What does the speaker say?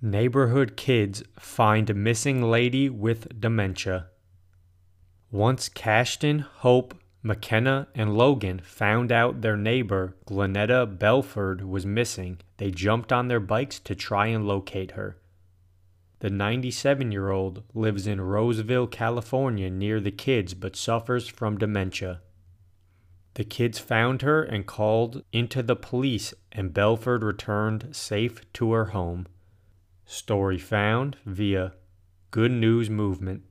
Neighborhood kids find missing lady with dementia. Once Cashton, Hope, McKenna, and Logan found out their neighbor, Glenetta Belford, was missing, they jumped on their bikes to try and locate her. The 97 year old lives in Roseville, California, near the kids, but suffers from dementia. The kids found her and called into the police, and Belford returned safe to her home. Story found via Good News Movement.